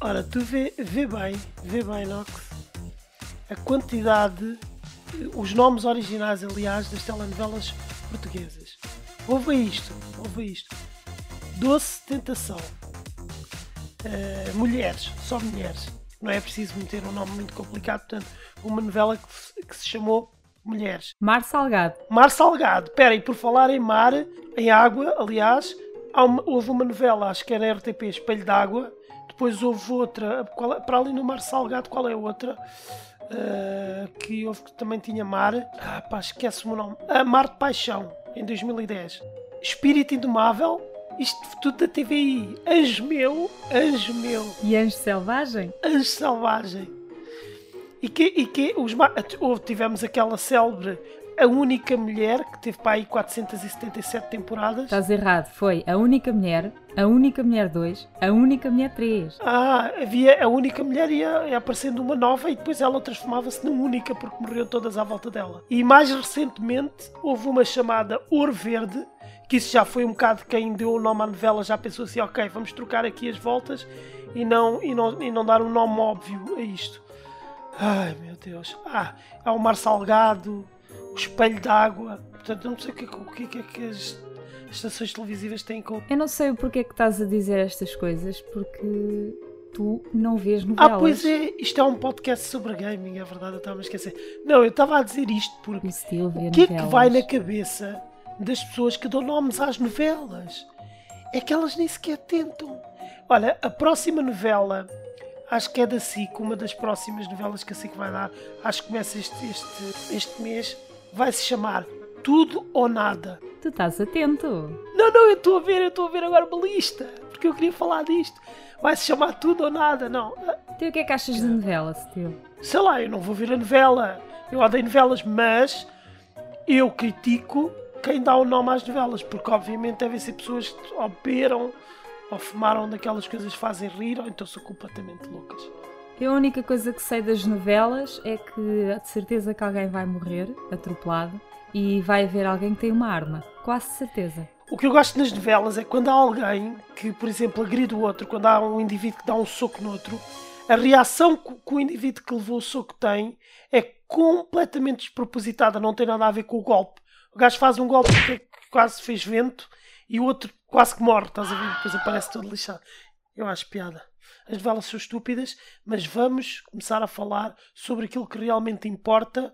Ora, tu vê, vê bem, vê bem, Nox, a quantidade, os nomes originais, aliás, das telenovelas portuguesas. Ouve isto, ouve isto. Doce Tentação. Uh, mulheres, só mulheres. Não é preciso meter um nome muito complicado, portanto, uma novela que, que se chamou Mulheres. Mar Salgado. Mar Salgado. Espera, e por falar em mar, em água, aliás, uma, houve uma novela, acho que era RTP Espelho d'Água, depois houve outra, é, para ali no Mar Salgado, qual é a outra? Uh, que houve que também tinha mar. Ah, pá, esquece-me o nome. A Mar de Paixão, em 2010. Espírito Indomável, isto tudo da TVI. Anjo meu, anjo meu. E Anjo Selvagem? Anjo Selvagem. E que, e que os, tivemos aquela célebre a única mulher que teve para aí 477 temporadas. Estás errado, foi a única mulher, a única mulher 2, a única mulher 3. Ah, havia a única mulher ia, ia aparecendo uma nova e depois ela transformava-se numa única porque morreram todas à volta dela. E mais recentemente houve uma chamada Ouro Verde, que isso já foi um bocado quem deu o nome à novela, já pensou assim, ok, vamos trocar aqui as voltas e não, e não, e não dar um nome óbvio a isto. Ai meu Deus. Ah, é o Mar Salgado, espelho d'água. Portanto, eu não sei o que, o que é que as estações televisivas têm com. Eu não sei o porquê que estás a dizer estas coisas, porque tu não vês novelas. Ah, pois é, isto é um podcast sobre gaming, é verdade, eu estava a esquecer. Não, eu estava a dizer isto porque o, o que é que vai na cabeça das pessoas que dão nomes às novelas? É que elas nem sequer tentam. Olha, a próxima novela acho que é da SIC, uma das próximas novelas que a SIC vai dar, acho que começa este, este, este mês, vai se chamar Tudo ou Nada. Tu estás atento. Não, não, eu estou a ver, eu estou a ver agora uma lista, porque eu queria falar disto. Vai se chamar Tudo ou Nada, não. Então o que é que achas de novela, Steve? Sei lá, eu não vou ver a novela. Eu odeio novelas, mas eu critico quem dá o nome às novelas, porque obviamente devem ser pessoas que ou beberam ou fumaram daquelas coisas que fazem rir, ou então são completamente loucas. Eu a única coisa que sei das novelas é que há de certeza que alguém vai morrer atropelado e vai haver alguém que tem uma arma. Quase certeza. O que eu gosto nas novelas é quando há alguém que, por exemplo, agride o outro, quando há um indivíduo que dá um soco no outro, a reação que o indivíduo que levou o soco tem é completamente despropositada, não tem nada a ver com o golpe. O gajo faz um golpe que quase fez vento e o outro quase que morre, estás a ver? Depois aparece todo lixado. Eu acho piada. As novelas são estúpidas, mas vamos começar a falar sobre aquilo que realmente importa,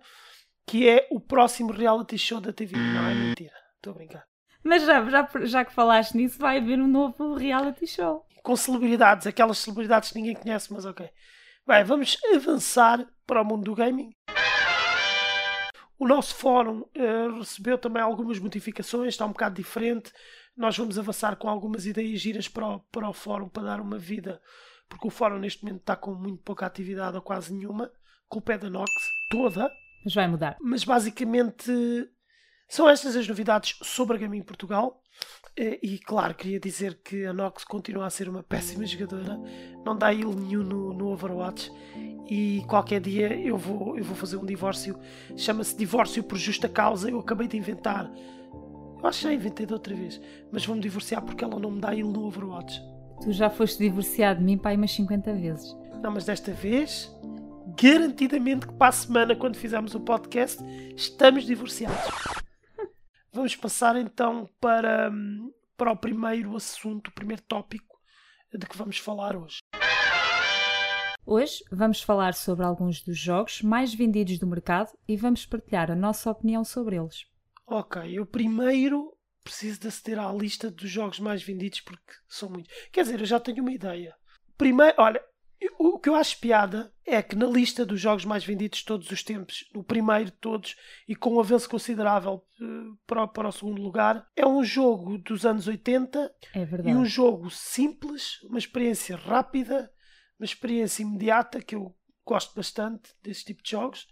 que é o próximo reality show da TV. Não, é mentira. Estou a brincar. Mas já, já, já que falaste nisso, vai haver um novo reality show. Com celebridades, aquelas celebridades que ninguém conhece, mas ok. Bem, vamos avançar para o mundo do gaming. O nosso fórum uh, recebeu também algumas modificações, está um bocado diferente. Nós vamos avançar com algumas ideias giras para o, para o fórum para dar uma vida, porque o fórum neste momento está com muito pouca atividade ou quase nenhuma. Culpa é da Nox, toda. Mas vai mudar. Mas basicamente são estas as novidades sobre a Gaming Portugal. Eh, e claro, queria dizer que a Nox continua a ser uma péssima jogadora, não dá il nenhum no, no Overwatch. E qualquer dia eu vou, eu vou fazer um divórcio, chama-se Divórcio por Justa Causa. Eu acabei de inventar eu acho que já inventei de outra vez. Mas vou-me divorciar porque ela não me dá ele no Overwatch. Tu já foste divorciado de mim, pai, umas 50 vezes. Não, mas desta vez, garantidamente que para a semana, quando fizermos o podcast, estamos divorciados. Vamos passar então para, para o primeiro assunto, o primeiro tópico de que vamos falar hoje. Hoje vamos falar sobre alguns dos jogos mais vendidos do mercado e vamos partilhar a nossa opinião sobre eles. Ok, eu primeiro preciso de aceder à lista dos jogos mais vendidos porque são muitos. Quer dizer, eu já tenho uma ideia. Primeiro, olha, o que eu acho piada é que na lista dos jogos mais vendidos de todos os tempos, no primeiro de todos e com um avanço considerável uh, para, para o segundo lugar, é um jogo dos anos 80 é e um jogo simples, uma experiência rápida, uma experiência imediata que eu gosto bastante desse tipo de jogos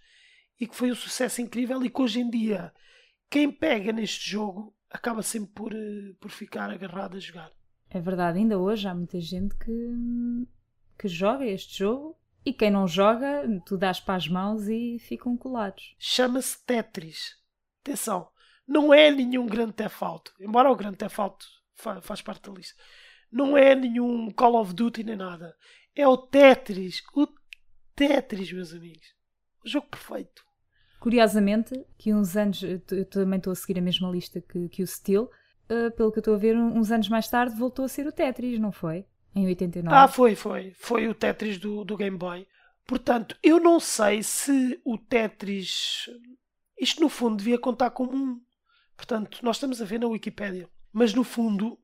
e que foi um sucesso incrível e que hoje em dia quem pega neste jogo acaba sempre por, eh, por ficar agarrado a jogar. É verdade, ainda hoje há muita gente que, que joga este jogo e quem não joga, tu dás para as mãos e ficam colados. Chama-se Tetris. Atenção, não é nenhum grande Theft Auto, embora o grande Theft Auto faz parte da lista. Não é nenhum Call of Duty nem nada. É o Tetris. O Tetris, meus amigos. O jogo perfeito. Curiosamente, que uns anos, eu também estou a seguir a mesma lista que, que o Steel, uh, pelo que eu estou a ver, uns anos mais tarde voltou a ser o Tetris, não foi? Em 89. Ah, foi, foi. Foi o Tetris do, do Game Boy. Portanto, eu não sei se o Tetris. Isto no fundo devia contar como um. Portanto, nós estamos a ver na Wikipédia. Mas no fundo,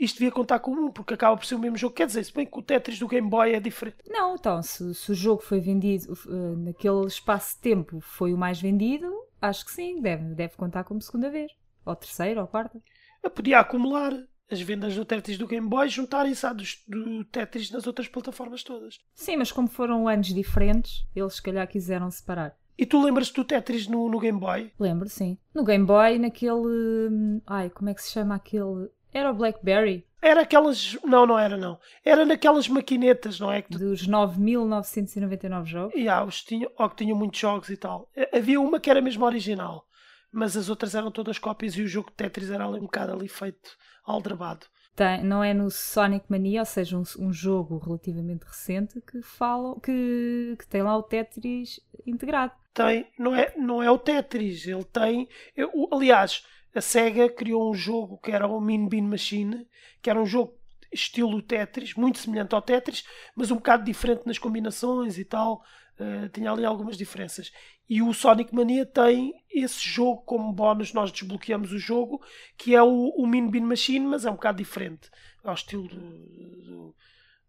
isto devia contar como um, porque acaba por ser o mesmo jogo. Quer dizer, se bem que o Tetris do Game Boy é diferente. Não, então, se, se o jogo foi vendido uh, naquele espaço de tempo, foi o mais vendido, acho que sim, deve, deve contar como segunda vez. Ou terceira, ou quarta. Eu podia acumular as vendas do Tetris do Game Boy juntarem-se à do, do Tetris nas outras plataformas todas. Sim, mas como foram anos diferentes, eles se calhar quiseram separar. E tu lembras-te do Tetris no, no Game Boy? Lembro, sim. No Game Boy, naquele. Hum, ai, como é que se chama aquele. Era o Blackberry. Era aquelas. Não, não era, não. Era naquelas maquinetas, não é? Que... Dos 9.999 jogos. E yeah, os tinha, ou que tinham muitos jogos e tal. Havia uma que era mesmo original, mas as outras eram todas cópias e o jogo de Tetris era ali, um bocado ali feito aldrabado. Tem, não é no Sonic Mania, ou seja, um, um jogo relativamente recente que fala que, que tem lá o Tetris integrado. Tem, não é, não é o Tetris, ele tem. Eu, aliás, a SEGA criou um jogo que era o Mean Bean Machine, que era um jogo estilo Tetris, muito semelhante ao Tetris, mas um bocado diferente nas combinações e tal. Uh, tinha ali algumas diferenças. E o Sonic Mania tem esse jogo como bónus, nós desbloqueamos o jogo, que é o, o Mean Bean Machine, mas é um bocado diferente ao estilo do, do,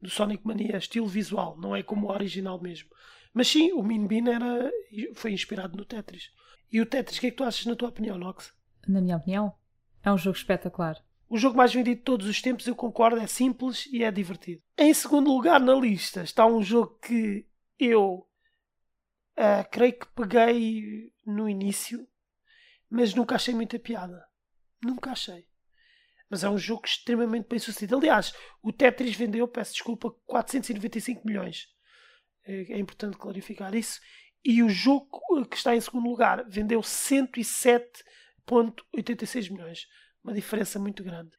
do Sonic Mania, estilo visual, não é como o original mesmo. Mas sim, o Mean Bean era, foi inspirado no Tetris. E o Tetris, o que é que tu achas na tua opinião, Nox? Na minha opinião, é um jogo espetacular. O jogo mais vendido de todos os tempos, eu concordo, é simples e é divertido. Em segundo lugar na lista está um jogo que eu uh, creio que peguei no início, mas nunca achei muita piada. Nunca achei. Mas é um jogo extremamente bem sucedido. Aliás, o Tetris vendeu, peço desculpa, 495 milhões. É, é importante clarificar isso. E o jogo que está em segundo lugar vendeu 107 1.86 milhões. Uma diferença muito grande.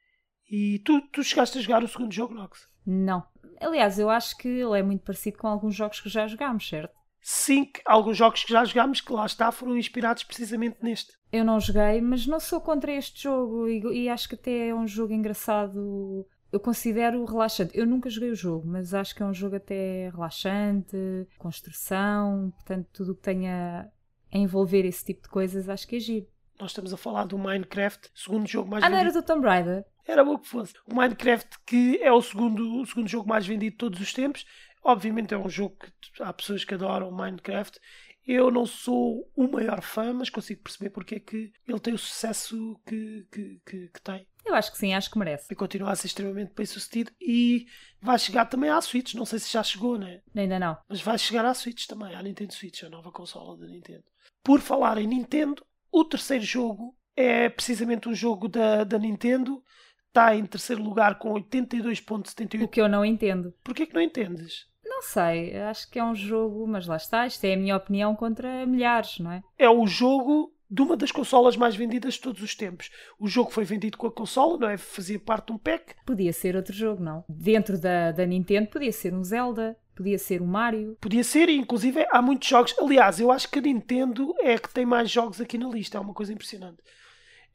E tu, tu chegaste a jogar o segundo jogo, Nox? Não. Aliás, eu acho que ele é muito parecido com alguns jogos que já jogámos, certo? Sim, alguns jogos que já jogámos que lá está foram inspirados precisamente neste. Eu não joguei, mas não sou contra este jogo e, e acho que até é um jogo engraçado. Eu considero relaxante. Eu nunca joguei o jogo, mas acho que é um jogo até relaxante, construção, portanto, tudo o que tenha a envolver esse tipo de coisas, acho que é giro. Nós estamos a falar do Minecraft, segundo jogo mais ah, vendido. Ah, não era do Tomb Raider? Era bom que fosse. O Minecraft, que é o segundo, o segundo jogo mais vendido de todos os tempos. Obviamente é um jogo que há pessoas que adoram Minecraft. Eu não sou o maior fã, mas consigo perceber porque é que ele tem o sucesso que, que, que, que tem. Eu acho que sim, acho que merece. E continua a ser extremamente bem sucedido. E vai chegar também à Switch. Não sei se já chegou, né? Ainda não. Mas vai chegar à Switch também, à Nintendo Switch, a nova consola da Nintendo. Por falar em Nintendo, o terceiro jogo é precisamente um jogo da, da Nintendo. Está em terceiro lugar com 82.78. O que eu não entendo. Porquê que não entendes? Não sei, acho que é um jogo, mas lá está, isto é a minha opinião contra milhares, não é? É o jogo de uma das consolas mais vendidas de todos os tempos. O jogo foi vendido com a consola, não é? Fazia parte de um pack. Podia ser outro jogo, não? Dentro da, da Nintendo podia ser um Zelda, Podia ser o Mario. Podia ser, e inclusive há muitos jogos. Aliás, eu acho que a Nintendo é que tem mais jogos aqui na lista. É uma coisa impressionante.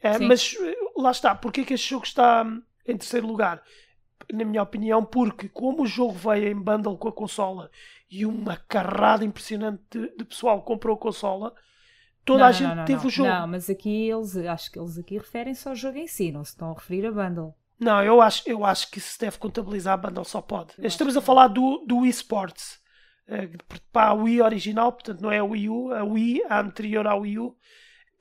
É, mas eh, lá está. Porquê que este jogo está hum, em terceiro lugar? Na minha opinião, porque como o jogo veio em bundle com a consola e uma carrada impressionante de, de pessoal comprou a consola, toda não, a gente não, teve o jogo. Não, mas aqui eles, acho que eles aqui referem-se ao jogo em si, não se estão a referir a bundle. Não, eu acho, eu acho que se deve contabilizar a bundle só pode. Eu Estamos a falar do, do eSports. Uh, para a Wii original, portanto não é a Wii U, a Wii, a anterior à Wii U,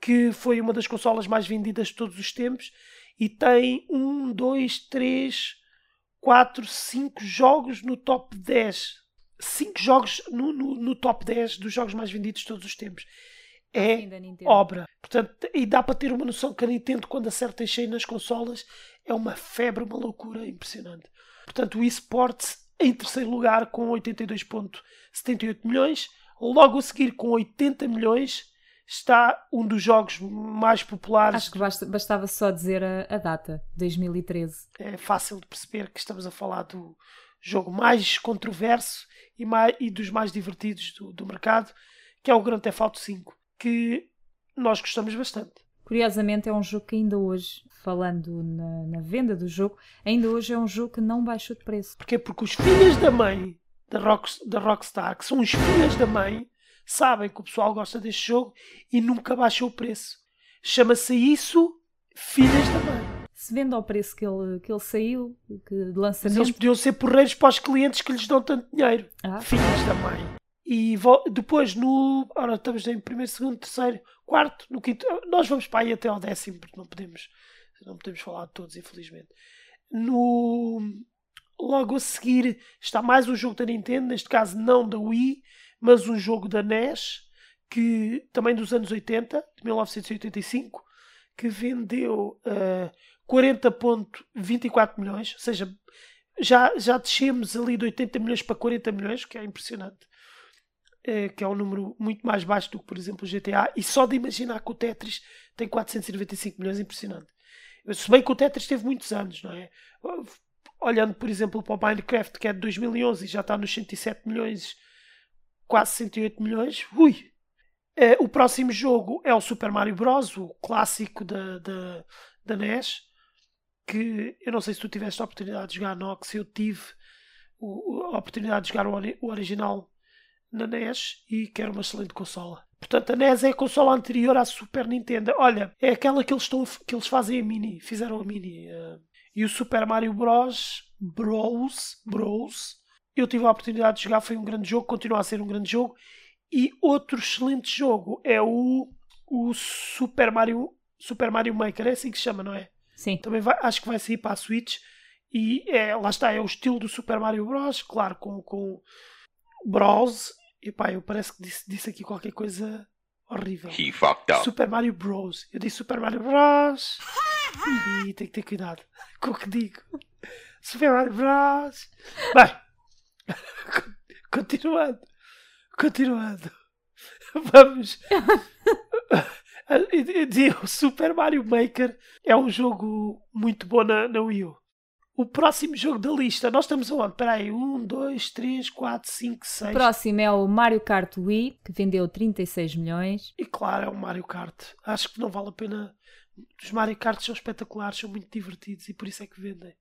que foi uma das consolas mais vendidas de todos os tempos e tem um, dois, três, quatro, cinco jogos no top 10. Cinco jogos no, no, no top 10 dos jogos mais vendidos de todos os tempos é obra. Portanto, e dá para ter uma noção que a Nintendo, quando acerta em cheio nas consolas, é uma febre, uma loucura impressionante. Portanto, o eSports em terceiro lugar com 82,78 milhões. Logo a seguir, com 80 milhões, está um dos jogos mais populares. Acho que basta, bastava só dizer a, a, data, 2013. É fácil de perceber que estamos a falar do jogo mais controverso e, mais, e dos mais divertidos do, do mercado, que é o Grand Theft Auto 5, que nós gostamos bastante. Curiosamente, é um jogo que ainda hoje, falando na, na, venda do jogo, ainda hoje é um jogo que não baixou de preço. Porquê? Porque os filhos da mãe da, Rock, da Rockstar, que são os filhos da mãe, sabem que o pessoal gosta deste jogo e nunca baixou o preço. Chama-se isso Filhas da Mãe. Se vende ao preço que ele, que ele saiu, que de lançamento. Mas eles podiam ser porreiros para os clientes que lhes dão tanto dinheiro. Ah. Filhas da Mãe. E depois no. Ora, estamos em primeiro, segundo, terceiro, quarto, no quinto. Nós vamos para aí até ao décimo, porque não podemos, não podemos falar de todos, infelizmente. No. Logo a seguir está mais um jogo da Nintendo, neste caso não da Wii, mas um jogo da NES, que também dos anos 80, de 1985, que vendeu uh, 40,24 milhões, ou seja, já, já descemos ali de 80 milhões para 40 milhões, que é impressionante. Uh, que é um número muito mais baixo do que, por exemplo, o GTA. E só de imaginar que o Tetris tem 495 milhões, é impressionante. Se bem que o Tetris teve muitos anos, não é? Olhando, por exemplo, para o Minecraft, que é de 2011 e já está nos 107 milhões, quase 108 milhões, ui, Uh, o próximo jogo é o Super Mario Bros., o clássico da, da, da NES, que eu não sei se tu tiveste a oportunidade de jogar Nox, eu tive a oportunidade de jogar o, original na NES e que era uma excelente consola. Portanto, a NES é a consola anterior à Super Nintendo. Olha, é aquela que eles, estão, que eles fazem a Mini, fizeram a Mini. Uh, e o Super Mario Bros. Bros. Bros. Eu tive a oportunidade de jogar, foi um grande jogo, continua a ser um grande jogo e outro excelente jogo é o, o Super Mario Super Mario Maker, é assim que se chama, não é? Sim. Também vai, acho que vai sair para a Switch. E é, lá está, é o estilo do Super Mario Bros. Claro, com, com Bros. E pá, eu parece que disse, disse aqui qualquer coisa horrível. He fucked up. Super Mario Bros. Eu disse Super Mario Bros. e tenho que ter cuidado com o que digo. Super Mario Bros. Bem, continuando. Continuando. Vamos. o Super Mario Maker é um jogo muito bom na, na Wii U. O próximo jogo da lista, nós estamos aonde? Espera aí, 1, 2, 3, 4, 5, 6. O próximo é o Mario Kart Wii, que vendeu 36 milhões. E claro, é o Mario Kart. Acho que não vale a pena. Os Mario Kart são espetaculares, são muito divertidos e por isso é que vendem.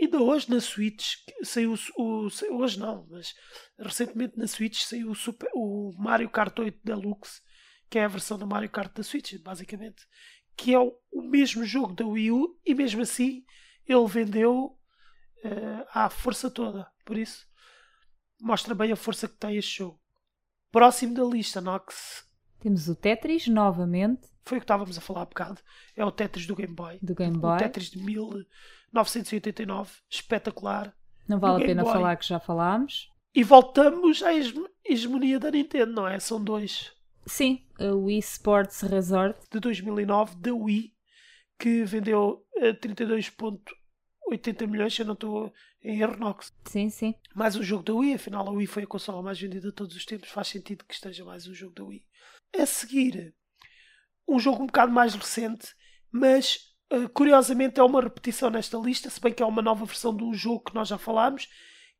Ainda hoje na Switch saiu o, hoje não, mas recentemente na Switch saiu o, Super, o Mario Kart 8 Deluxe, que é a versão do Mario Kart da Switch, basicamente, que é o, o mesmo jogo da Wii U e mesmo assim ele vendeu uh, à força toda. Por isso mostra bem a força que tem este jogo. Próximo da lista, Nox. Temos o Tetris novamente. Foi o que estávamos a falar há bocado. É o Tetris do Game Boy. Do Game Boy. O Tetris de mil 989, espetacular. Não vale a pena Boy. falar que já falámos. E voltamos à hegemonia da Nintendo, não é? São dois. Sim, o Wii Sports Resort. De 2009, da Wii, que vendeu 32,80 milhões, se eu não estou em erro, Nox. Sim, sim. Mais um jogo da Wii, afinal a Wii foi a consola mais vendida de todos os tempos, faz sentido que esteja mais um jogo da Wii. A seguir, um jogo um bocado mais recente, mas Uh, curiosamente é uma repetição nesta lista, se bem que é uma nova versão de um jogo que nós já falámos,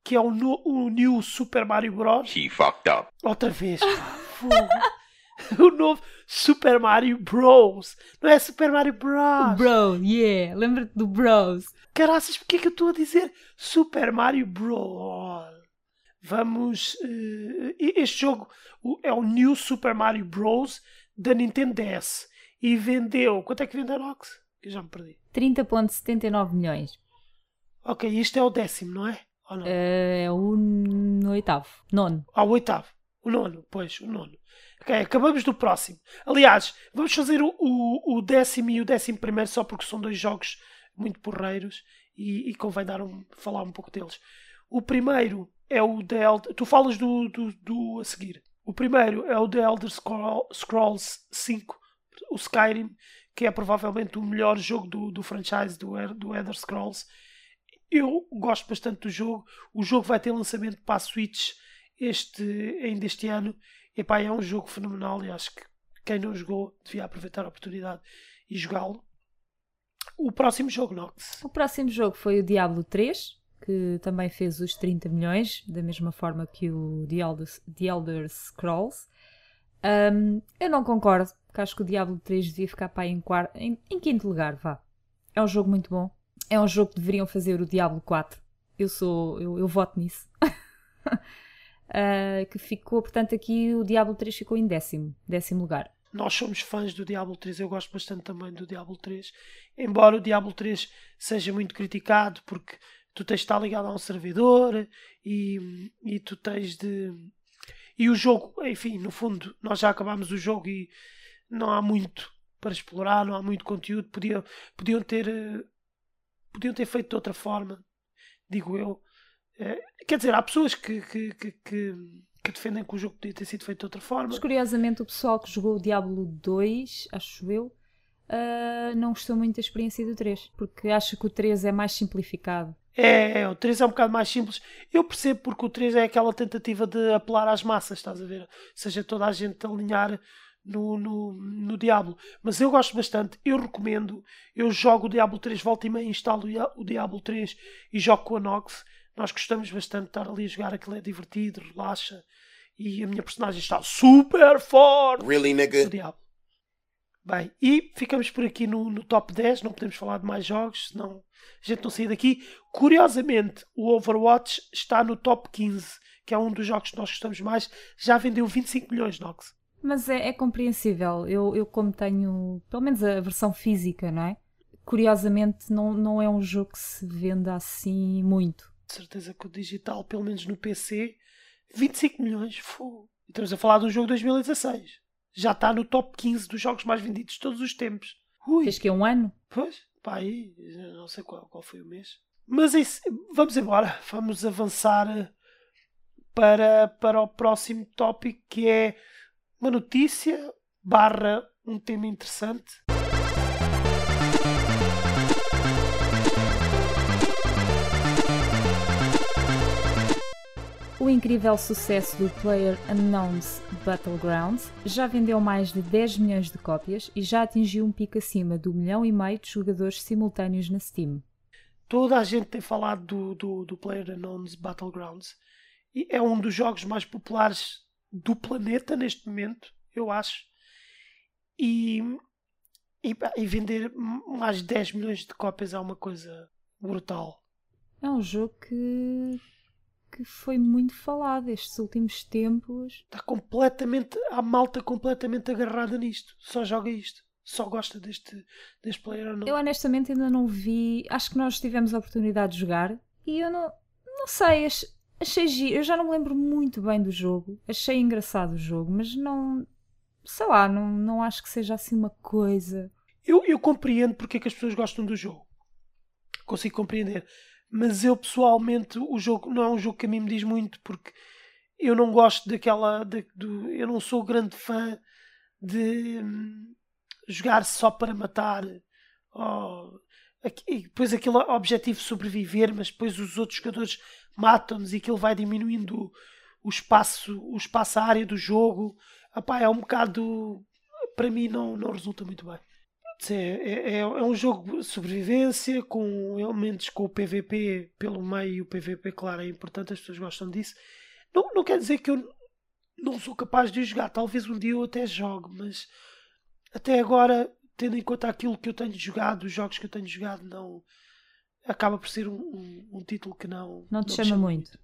que é o, no, o New Super Mario Bros. He fucked up. Outra vez. o novo Super Mario Bros. Não é Super Mario Bros. Bro, yeah. Lembra-te do Bros. Caraças, porque é que eu estou a dizer Super Mario Bros? Vamos. Uh, este jogo é o New Super Mario Bros. da Nintendo DS. E vendeu. Quanto é que vendeu a Nox? Que eu já me perdi. 30,79 milhões. Ok, isto é o décimo, não é? Não? É o oitavo. Nono. Ah, o oitavo. O nono, pois, o nono. Ok, acabamos do próximo. Aliás, vamos fazer o, o, o décimo e o décimo primeiro só porque são dois jogos muito porreiros e, e convém dar um, falar um pouco deles. O primeiro é o The Elder... Tu falas do, do, do a seguir. O primeiro é o The Elder Scrolls 5, o Skyrim, que é provavelmente o melhor jogo do, do franchise do, do Elder Scrolls. Eu gosto bastante do jogo. O jogo vai ter lançamento para a Switch este, ainda este ano. E pá, é um jogo fenomenal e acho que quem não jogou devia aproveitar a oportunidade e jogá-lo. O próximo jogo, Nox. O próximo jogo foi o Diablo 3, que também fez os 30 milhões, da mesma forma que o The Elder, The Elder Scrolls. Um, eu não concordo, porque acho que o Diablo 3 devia ficar para em, quarto, em, em quinto lugar, vá. É um jogo muito bom. É um jogo que deveriam fazer o Diablo 4. Eu sou, eu, eu voto nisso. uh, que ficou, portanto, aqui o Diablo 3 ficou em décimo, décimo lugar. Nós somos fãs do Diablo 3, eu gosto bastante também do Diablo 3, embora o Diablo 3 seja muito criticado porque tu tens de estar ligado a um servidor e, e tu tens de. E o jogo, enfim, no fundo, nós já acabámos o jogo e não há muito para explorar, não há muito conteúdo. Podiam, podiam, ter, podiam ter feito de outra forma, digo eu. Eh, quer dizer, há pessoas que, que, que, que, defendem que o jogo podia ter sido feito de outra forma. Mas curiosamente, o pessoal que jogou o Diablo 2, acho eu, uh, não gostou muito da experiência do 3, porque acha que o 3 é mais simplificado. É, o 3 é um bocado mais simples. Eu percebo porque o 3 é aquela tentativa de apelar às massas, estás a ver? Ou seja, toda a gente alinhar no, no, no Diablo. Mas eu gosto bastante, eu recomendo. Eu jogo o Diablo 3, volta e meia, instalo o Diablo 3 e jogo com a Nox. Nós gostamos bastante de estar ali a jogar, aquilo é divertido, relaxa. E a minha personagem está super forte. Really, nigga? O Diablo. Bem, e ficamos por aqui no, no, top 10. Não podemos falar de mais jogos, senão a gente não sair daqui. Curiosamente, o Overwatch está no top 15, que é um dos jogos que nós gostamos mais. Já vendeu 25 milhões de Nox. Mas é, é compreensível. Eu, eu, como tenho, pelo menos a versão física, não é? Curiosamente, não, não é um jogo que se venda assim muito. De certeza que o digital, pelo menos no PC, 25 milhões. Estamos a falar de um jogo de 2016 já está no top 15 dos jogos mais vendidos de todos os tempos. Ui. Fez que é um ano? Pois, pá, aí, não sei qual, qual foi o mês. Mas isso, vamos embora, vamos avançar para, para o próximo tópico que é uma notícia barra um tema interessante. O incrível sucesso do Player Unknown's Battlegrounds já vendeu mais de 10 milhões de cópias e já atingiu um pico acima do milhão e meio de jogadores simultâneos na Steam. Toda a gente tem falado do, do, do Player Unknown's Battlegrounds e é um dos jogos mais populares do planeta neste momento, eu acho. E, e, e vender mais de 10 milhões de cópias é uma coisa brutal. É um jogo que que foi muito falado estes últimos tempos. Está completamente. A malta completamente agarrada nisto. Só joga isto. Só gosta deste, deste player não. Eu honestamente ainda não vi. Acho que nós tivemos a oportunidade de jogar e eu não. Não sei, achei giro. Eu já não me lembro muito bem do jogo. Achei engraçado o jogo, mas não. Sei lá, não, não acho que seja assim uma coisa. Eu, eu compreendo porque é que as pessoas gostam do jogo. Consigo compreender mas eu pessoalmente o jogo não é um jogo que a mim me diz muito porque eu não gosto daquela do, eu não sou grande fã de hum, jogar só para matar e depois aquele objetivo sobreviver mas depois os outros jogadores matam-nos e aquilo vai diminuindo o, o espaço o espaço a área do jogo. Epá, é um bocado para mim não, não resulta muito bem é, é, é, um jogo de sobrevivência com elementos com o PVP pelo meio e o PVP, claro, é importante, as pessoas gostam disso. Não, não quer dizer que eu não sou capaz de jogar, talvez um dia eu até jogue, mas até agora, tendo em conta aquilo que eu tenho jogado, os jogos que eu tenho jogado, não acaba por ser um, um, um título que não, não te não chama, chama muito.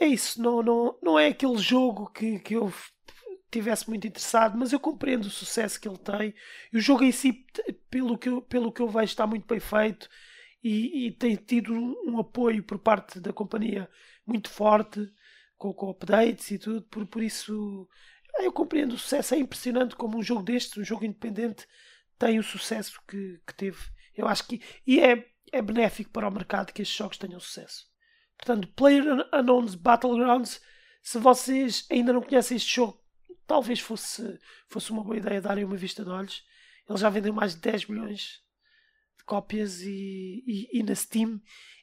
É isso, não, não, não é aquele jogo que, que eu tivesse muito interessado, mas eu compreendo o sucesso que ele tem. E o jogo em si, pelo que eu, pelo que eu vejo, está muito bem feito e, e tem tido um apoio por parte da companhia muito forte, com, com updates e tudo. Por, por isso, eu compreendo o sucesso. É impressionante como um jogo deste, um jogo independente, tem o sucesso que, que teve. Eu acho que. E é, é benéfico para o mercado que estes jogos tenham sucesso. Portanto, Player Unknown's Battlegrounds. Se vocês ainda não conhecem este jogo, talvez fosse, fosse uma boa ideia darem uma vista de olhos. Ele já vendeu mais de 10 milhões de cópias e, e, e na Steam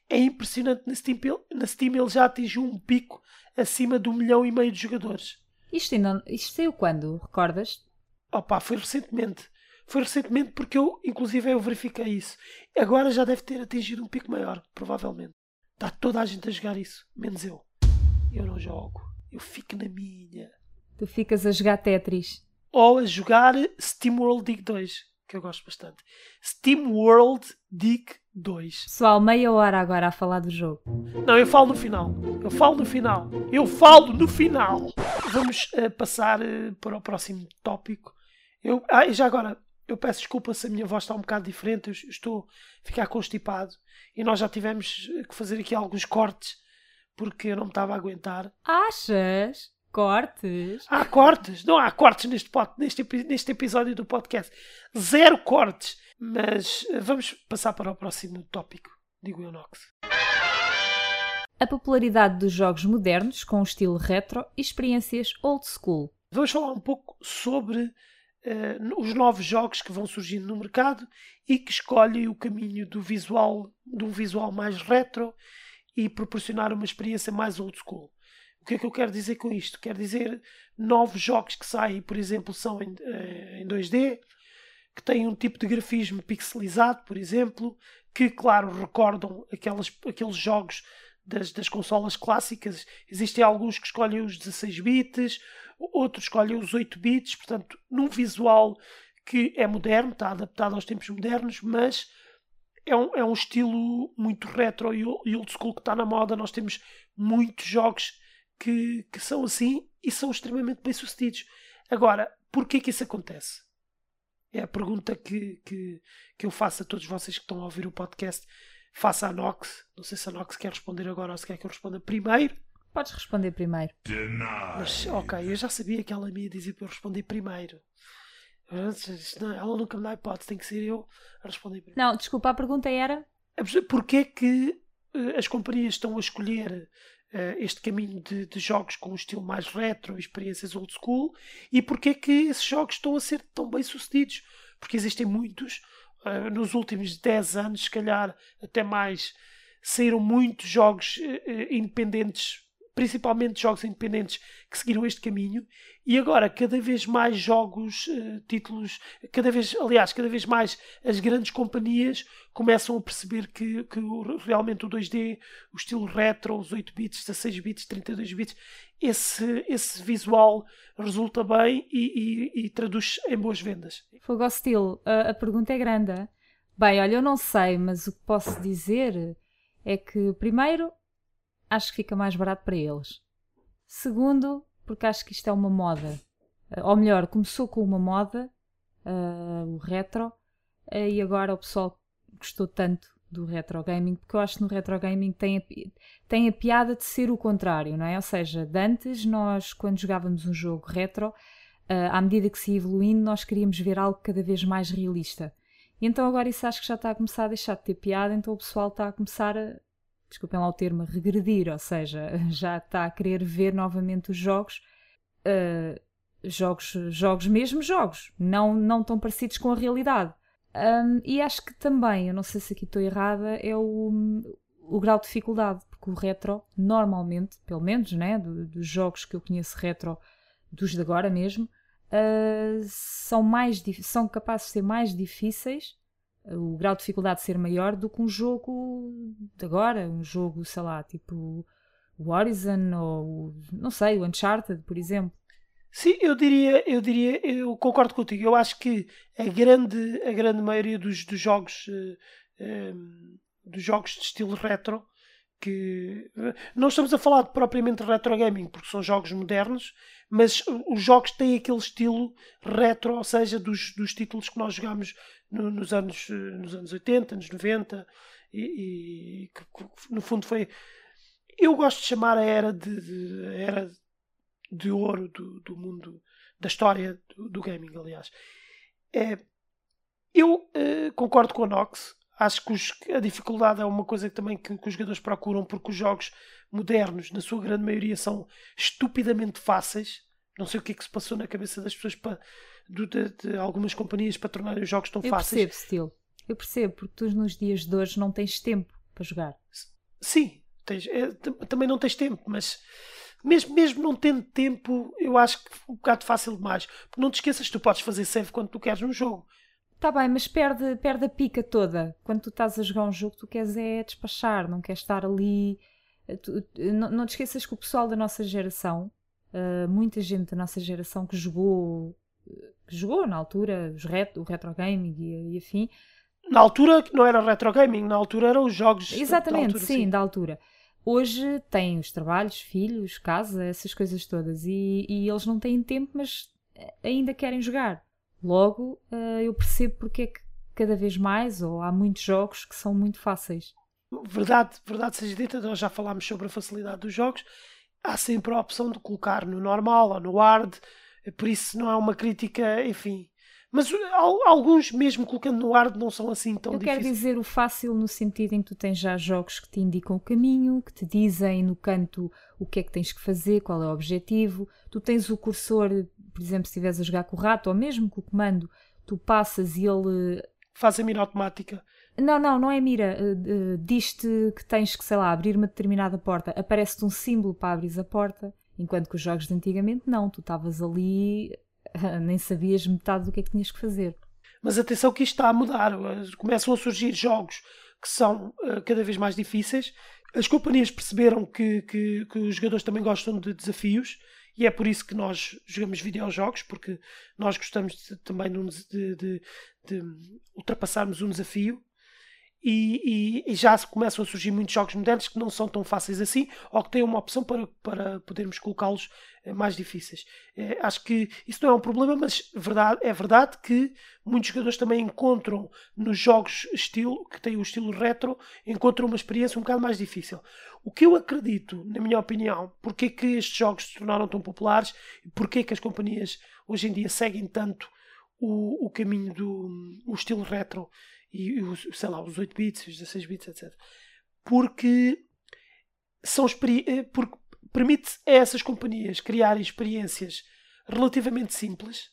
é impressionante. Na Steam, na Steam ele já atingiu um pico acima de um milhão e meio de jogadores. Isto, ainda, isto saiu quando? Recordas? Opa, foi recentemente. Foi recentemente porque eu, inclusive, eu verifiquei isso. Agora já deve ter atingido um pico maior, provavelmente. Está toda a gente a jogar isso, menos eu. Eu não jogo. Eu fico na minha. Tu ficas a jogar Tetris. Ou a jogar SteamWorld Dig 2, que eu gosto bastante. SteamWorld Dig 2. Pessoal, meia hora agora a falar do jogo. Não, eu falo no final. Eu falo no final. Eu falo no final. Vamos uh, passar uh, para o próximo tópico. Eu, ah, e já agora, eu peço desculpa se a minha voz está um bocado diferente. Eu estou a ficar constipado. E nós já tivemos que fazer aqui alguns cortes porque eu não me estava a aguentar. Achas? Cortes? Há cortes? Não há cortes neste, pod, neste, neste episódio do podcast. Zero cortes. Mas eh, vamos passar para o próximo tópico, digo eu, Nox. A popularidade dos jogos modernos com estilo retro e experiências old school. Vamos falar um pouco sobre uh, os novos jogos que vão surgindo no mercado e que escolhem o caminho do visual, do visual mais retro e proporcionar uma experiência mais old school. Que é que eu quero dizer com isto? Quero dizer novos jogos que saem, por exemplo, são em, eh, em 2D, que têm um tipo de grafismo pixelizado, por exemplo, que, claro, recordam aquelas, aqueles jogos das, das consolas clássicas. Existem alguns que escolhem os 16 bits, outros escolhem os 8 bits, portanto, num visual que é moderno, está adaptado aos tempos modernos, mas é um, é um estilo muito retro e old school que está na moda. Nós temos muitos jogos que, que são assim e são extremamente bem sucedidos. Agora, porquê que isso acontece? É a pergunta que, que, que eu faço a todos vocês que estão a ouvir o podcast. Faça a Nox. Não sei se a Nox quer responder agora ou se quer que eu responda primeiro. Podes responder primeiro. Mas, ok, eu já sabia que ela me ia dizer para eu responder primeiro. Ela nunca me dá hipótese, tem que ser eu a responder primeiro. Não, desculpa, a pergunta era. Porquê que uh, as companhias estão a escolher uh, este caminho de, de, jogos com um estilo mais retro, experiências old school, e porquê que esses jogos estão a ser tão bem sucedidos? Porque existem muitos, uh, nos últimos 10 anos, se calhar até mais, saíram muitos jogos independentes principalmente jogos independentes que seguiram este caminho e agora cada vez mais jogos, uh, títulos, cada vez, aliás, cada vez mais as grandes companhias começam a perceber que, que realmente o 2D, o estilo retro, os 8 bits, 16 bits, 32 bits, esse, esse visual resulta bem e, e, e traduz em boas vendas. Fogo Steel, a, a pergunta é grande. Bem, olha, eu não sei, mas o que posso dizer é que, primeiro, acho que fica mais barato para eles. Segundo, porque acho que isto é uma moda. Uh, ou melhor, começou com uma moda, uh, o retro, uh, e agora o pessoal gostou tanto do retro gaming, porque eu acho que no retro gaming tem a, tem a piada de ser o contrário, não é? Ou seja, de antes nós, quando jogávamos um jogo retro, à medida que se ia evoluindo, nós queríamos ver algo cada vez mais realista. Então agora isso acho que já está a começar a deixar de ter piada, então o pessoal está a começar a, desculpem lá o termo, regredir, ou seja, já está a querer ver novamente os jogos, uh, jogos, jogos mesmo jogos, não, não tão parecidos com a realidade. Um, e acho que também, eu não sei se aqui estou errada, é o, o grau de dificuldade, porque o retro, normalmente, pelo menos, né, do, dos jogos que eu conheço retro, dos de agora mesmo, uh, são, mais, são capazes de ser mais difíceis o grau de dificuldade ser maior do que um jogo de agora, um jogo, sei lá, tipo o Horizon ou não sei, o Uncharted, por exemplo. Sim, eu diria, eu diria, eu concordo contigo. Eu acho que a grande, a grande maioria dos, dos jogos eh, eh, dos jogos de estilo retro que não estamos a falar de propriamente retro gaming porque são jogos modernos, mas os jogos têm aquele estilo retro, ou seja, dos, dos títulos que nós jogámos no, nos, anos, nos anos 80, anos 90, e, e que, no fundo foi. Eu gosto de chamar a era de, de era de ouro do, do mundo, da história do, do gaming, aliás. É, eu uh, concordo com a Nox. Acho que os, a dificuldade é uma coisa que também que, que, os jogadores procuram, porque os jogos modernos, na sua grande maioria, são estupidamente fáceis. Não sei o que é que se passou na cabeça das pessoas para de, de, algumas companhias para tornarem os jogos tão eu fáceis. Eu percebo, Steel. Eu percebo, porque tu nos dias de hoje não tens tempo para jogar. Sim, tens, é, também não tens tempo, mas mesmo, mesmo não tendo tempo, eu acho que é um bocado fácil demais. Porque não te esqueças que tu podes fazer save quando tu queres um jogo. Está bem, mas perde, perde a pica toda. Quando tu estás a jogar um jogo, tu queres é despachar, não queres estar ali. Eh, tu, não, não, te esqueças que o pessoal da nossa geração, uh, muita gente da nossa geração que jogou, que jogou na altura os retro, o retro gaming e, e afim. Na altura não era retro gaming, na altura eram os jogos. Exatamente, da altura, sim, sim, da altura. Hoje têm os trabalhos, filhos, casa, essas coisas todas. E, e eles não têm tempo, mas ainda querem jogar. Logo, uh, eu percebo porque é que cada vez mais, ou há muitos jogos que são muito fáceis. Verdade, verdade seja dita, nós já falámos sobre a facilidade dos jogos. Há sempre a opção de colocar no normal ou no hard, por isso não é uma crítica, enfim. Mas alguns, mesmo colocando no hard, não são assim tão eu difíceis. Eu quero dizer o fácil no sentido em que tu tens já jogos que te indicam o caminho, que te dizem no canto o que é que tens que fazer, qual é o objetivo. Tu tens o cursor por exemplo, se estiveres a jogar com o rato ou mesmo com o comando, tu passas e ele. Faz a mira automática. Não, não, não é mira. Uh, uh, Diz-te que tens que, sei lá, abrir uma determinada porta. Aparece-te um símbolo para abrir a porta. Enquanto que os jogos de antigamente, não. Tu estavas ali, uh, nem sabias metade do que é que tinhas que fazer. Mas atenção que isto está a mudar. Começam a surgir jogos que são cada vez mais difíceis. As companhias perceberam que, que, que os jogadores também gostam de desafios e é por isso que nós jogamos videojogos, porque nós gostamos de, também de, de, de, ultrapassarmos um desafio. E, e, e, já começam a surgir muitos jogos modernos que não são tão fáceis assim, ou que têm uma opção para, para podermos colocá-los eh, mais difíceis. É, acho que isso não é um problema, mas verdade, é verdade que muitos jogadores também encontram nos jogos estilo, que têm o estilo retro, encontram uma experiência um bocado mais difícil. O que eu acredito, na minha opinião, porque é que estes jogos se tornaram tão populares e porque é que as companhias hoje em dia seguem tanto o, o caminho do o estilo retro e, os, sei lá, os 8 bits, os 16 bits, etc. Porque são eh, porque permite a essas companhias criarem experiências relativamente simples,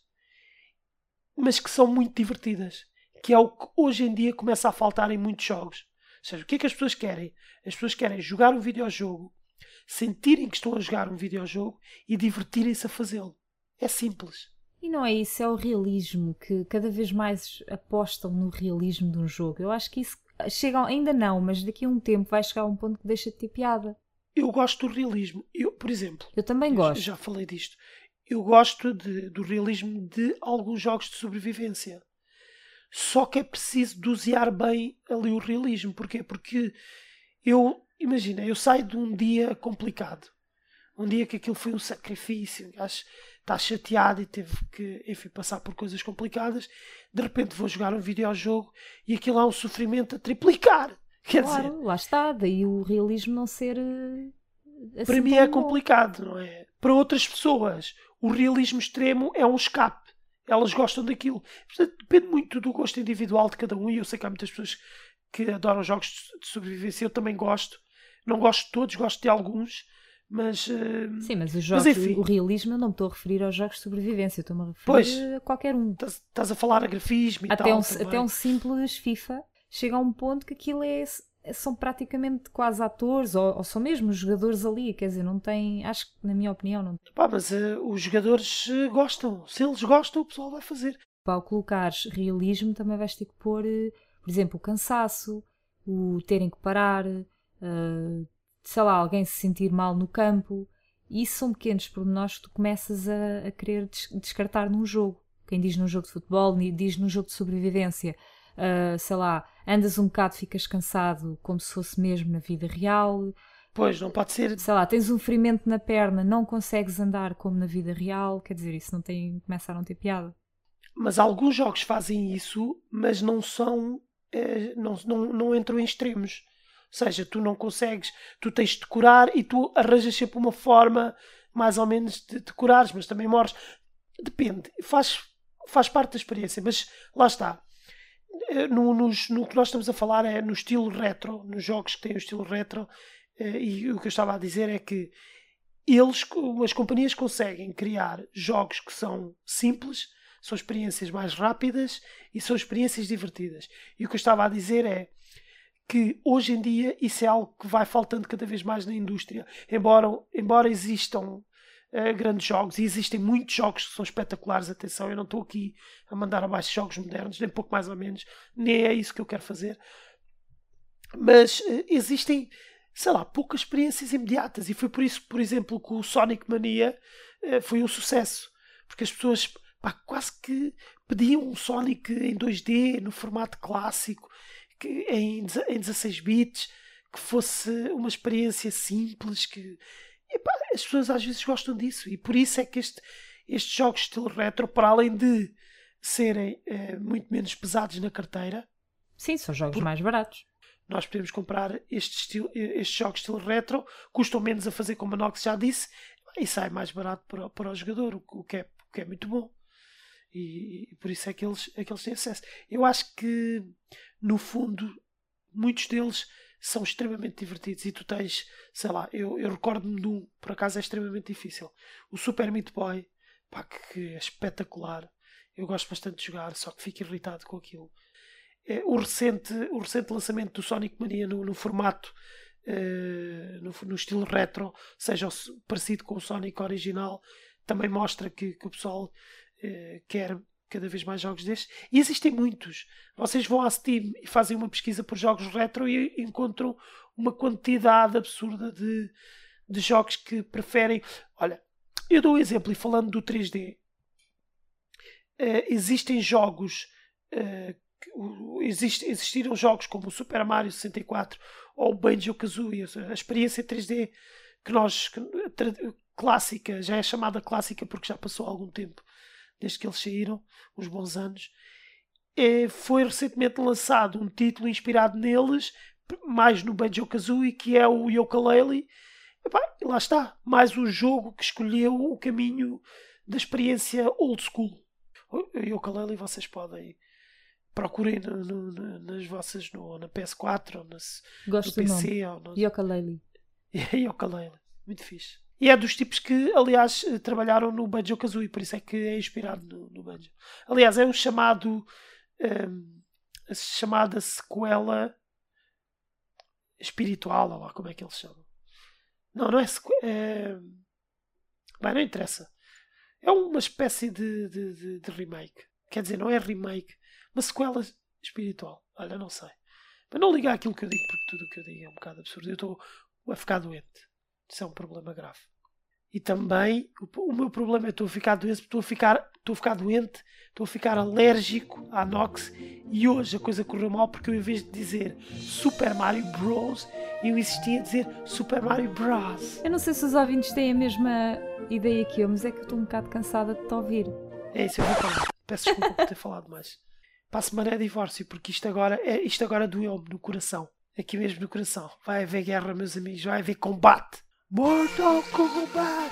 mas que são muito divertidas, que é o que hoje em dia começa a faltar em muitos jogos. Ou seja, o que é que as pessoas querem? As pessoas querem jogar um videojogo, sentirem que estão a jogar um videojogo e divertirem-se a fazê-lo. É simples. E não é isso, é o realismo, que cada vez mais apostam no realismo de um jogo. Eu acho que isso chega, ainda não, mas daqui a um tempo vai chegar a um ponto que deixa de ter piada. Eu gosto do realismo. Eu, por exemplo, eu também gosto. Já falei disto. Eu gosto de, do realismo de alguns jogos de sobrevivência. Só que é preciso dosear bem ali o realismo. Porquê? Porque eu, imagina, eu saio de um dia complicado. Um dia que aquilo foi um sacrifício. Acho está chateado e teve que, enfim, passar por coisas complicadas. De repente vou jogar um videojogo e aquilo há um sofrimento a triplicar. Quer claro, dizer, lá está. Daí o realismo não ser. Eh, assim para mim é complicado, não é? Para outras pessoas, o realismo extremo é um escape elas gostam daquilo. Portanto, depende muito do gosto individual de cada um. E eu sei que há muitas pessoas que adoram jogos de sobrevivência. Eu também gosto. Não gosto de todos, gosto de alguns. Mas. Uh... Sim, mas os jogos, mas, o realismo, eu não me estou a referir aos jogos de sobrevivência. Estou-me a referir pois, a qualquer um. Estás a falar a grafismo e até tal. Um, até um simples FIFA chega a um ponto que aquilo é são praticamente quase atores ou, ou, são mesmo jogadores ali, quer dizer, não tem, acho que na minha opinião não. Pá, mas uh, os jogadores uh, gostam, se eles gostam o pessoal vai fazer. Para ao colocares realismo também vais ter que pôr, uh, por exemplo, o cansaço, o terem que parar, sei lá, alguém se sentir mal no campo, e isso são pequenos pormenores que tu começas a, a querer descartar num jogo. Quem diz num jogo de futebol, diz num jogo de sobrevivência uh, sei lá, andas um bocado, ficas cansado, como se fosse mesmo na vida real. Pois, não pode ser. Sei lá, tens um ferimento na perna, não consegues andar como na vida real, quer dizer, isso não tem, começa a não ter piada. Mas alguns jogos fazem isso, mas não são, é, não, não, não entram em extremos. Ou seja, tu não consegues, tu tens de curar e tu arranjas sempre uma forma mais ou menos de, de curares, mas também morres. Depende, faz, faz parte da experiência, mas lá está. Eh, no, nos, no que nós estamos a falar é no estilo retro, nos jogos que têm o estilo retro, eh, e o que eu estava a dizer é que eles, as companhias conseguem criar jogos que são simples, são experiências mais rápidas e são experiências divertidas. E o que eu estava a dizer é que hoje em dia isso é algo que vai faltando cada vez mais na indústria. Embora, embora existam uh, grandes jogos e existem muitos jogos que são espetaculares. Atenção, eu não estou aqui a mandar abaixo jogos modernos, nem pouco mais ou menos, nem é isso que eu quero fazer. Mas uh, existem, sei lá, poucas experiências imediatas e foi por isso, por exemplo, que o Sonic Mania uh, foi um sucesso, porque as pessoas pá, quase que pediam um Sonic em 2D, no formato clássico, que, em, em 16 bits, que fosse uma experiência simples, que epá, as pessoas às vezes gostam disso e por isso é que este, estes jogos estilo retro, para além de serem eh, muito menos pesados na carteira, sim, são jogos mais baratos. Nós podemos comprar este estilo, estes jogos estilo retro, custam menos a fazer, como a Nox já disse, e sai mais barato para, para o jogador, o que é, o que é muito bom. E, e, por isso é que, eles, é que eles têm acesso. Eu acho que, no fundo, muitos deles são extremamente divertidos e tu tens, sei lá, eu, eu recordo-me de um, por acaso é extremamente difícil. O Super Meat Boy, pá, que é espetacular. Eu gosto bastante de jogar, só que fico irritado com aquilo. É, o, recente, o recente lançamento do Sonic Mania no, no formato, uh, no, no, estilo retro, seja parecido com o Sonic original, também mostra que, que o pessoal uh, quer cada vez mais jogos destes. E existem muitos. Vocês vão à Steam e fazem uma pesquisa por jogos retro e encontram uma quantidade absurda de, de jogos que preferem. Olha, eu dou um exemplo e falando do 3D, uh, eh, existem jogos. Uh, exist, existiram jogos como o Super Mario 64 ou o Banjo Kazooie, a experiência 3D que nós que, clássica, já é chamada clássica porque já passou algum tempo desde que eles saíram, uns bons anos. É, foi recentemente lançado um título inspirado neles, mais no Banjo-Kazooie, que é o Yooka-Laylee. Lá está, mais um jogo que escolheu o caminho da experiência old school. O Yooka-Laylee vocês podem procurem no, no, nas vossas no, na PS4 ou Gosto no PC. Ou no... Yooka-Laylee. Yooka-Laylee, muito fixe. E é dos tipos que, aliás, trabalharam no Banjo Kazooie, por isso é que é inspirado no, no Banjo. Aliás, é um chamado. Um, a chamada sequela espiritual, ou lá como é que eles chamam. Não, não é sequela. É... Bem, não interessa. É uma espécie de, de, de, de, remake. Quer dizer, não é remake, uma sequela espiritual. Olha, não sei. Mas não ligar aquilo que eu digo, porque tudo o que eu digo é um bocado absurdo. Eu estou a ficar doente. Isso é um problema grave. E também o, o meu problema é estou a ficar doente, estou a ficar, estou a ficar doente, estou a ficar alérgico à Nox e hoje a coisa correu mal porque eu em vez de dizer Super Mario Bros, eu insisti a dizer Super Mario Bros. Eu não sei se os ouvintes têm a mesma ideia que eu, mas é que estou um bocado cansada de te ouvir. É isso, eu vou parar. Peço desculpa por ter falado mais. Para a semana é divórcio, porque isto agora, é, isto agora doeu-me no coração. Aqui mesmo no coração. Vai haver guerra, meus amigos, vai haver combate. Mortal Kombat!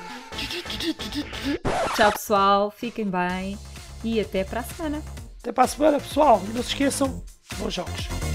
Tchau, pessoal. Fiquem bem e até para a semana. Até para a semana, pessoal. Não se esqueçam, bons jogos.